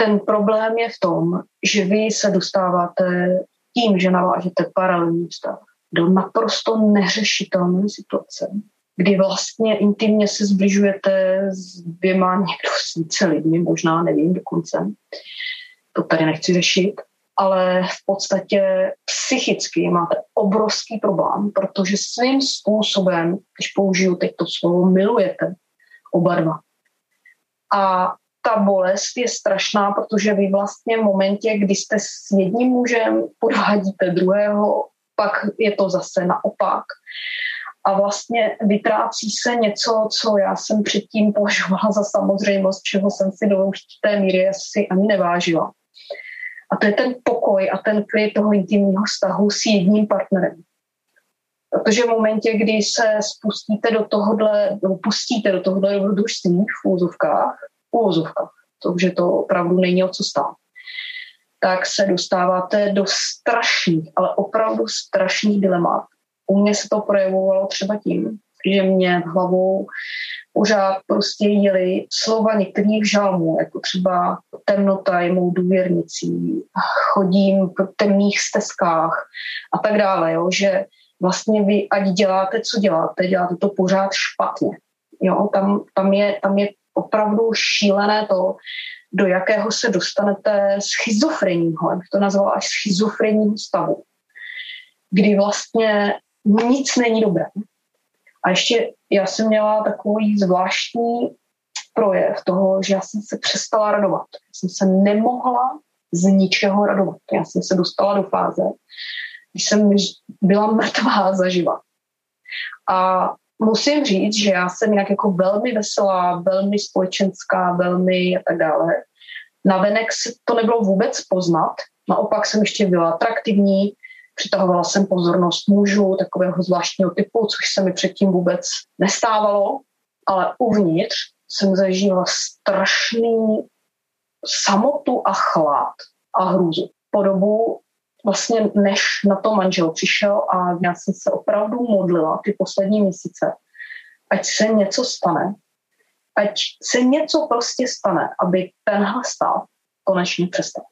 ten problém je v tom, že vy se dostáváte tím, že navážete paralelní vztah do naprosto neřešitelné situace, kdy vlastně intimně se zbližujete s dvěma někdo s více lidmi, možná nevím dokonce. To tady nechci řešit, ale v podstatě psychicky máte obrovský problém, protože svým způsobem, když použiju teď to slovo, milujete oba dva. A ta bolest je strašná, protože vy vlastně v momentě, kdy jste s jedním mužem, podvádíte druhého, pak je to zase naopak. A vlastně vytrácí se něco, co já jsem předtím považovala za samozřejmost, čeho jsem si do určité míry asi ani nevážila. A to je ten pokoj a ten klid toho intimního vztahu s jedním partnerem. Protože v momentě, kdy se spustíte do tohohle, pustíte do tohohle dobrodružství v úzovkách, úzovkách, protože to opravdu není o co stát, tak se dostáváte do strašných, ale opravdu strašných dilemat. U mě se to projevovalo třeba tím, že mě hlavou pořád prostě jeli slova některých žalmů, jako třeba temnota je mou důvěrnicí, chodím po temných stezkách a tak dále, jo, že vlastně vy, ať děláte, co děláte, děláte to pořád špatně. Jo, tam, tam, je, tam je opravdu šílené to, do jakého se dostanete schizofrenního, jak to nazvala až schizofrenního stavu, kdy vlastně nic není dobré. A ještě já jsem měla takový zvláštní projev toho, že já jsem se přestala radovat. Já jsem se nemohla z ničeho radovat. Já jsem se dostala do fáze, když jsem byla mrtvá zaživa. A musím říct, že já jsem jinak jako velmi veselá, velmi společenská, velmi a tak dále. Navenek to nebylo vůbec poznat, naopak jsem ještě byla atraktivní, přitahovala jsem pozornost mužů takového zvláštního typu, což se mi předtím vůbec nestávalo, ale uvnitř jsem zažila strašný samotu a chlad a hrůzu. Po dobu vlastně než na to manžel přišel a já jsem se opravdu modlila ty poslední měsíce, ať se něco stane, ať se něco prostě stane, aby tenhle stav konečně přestal.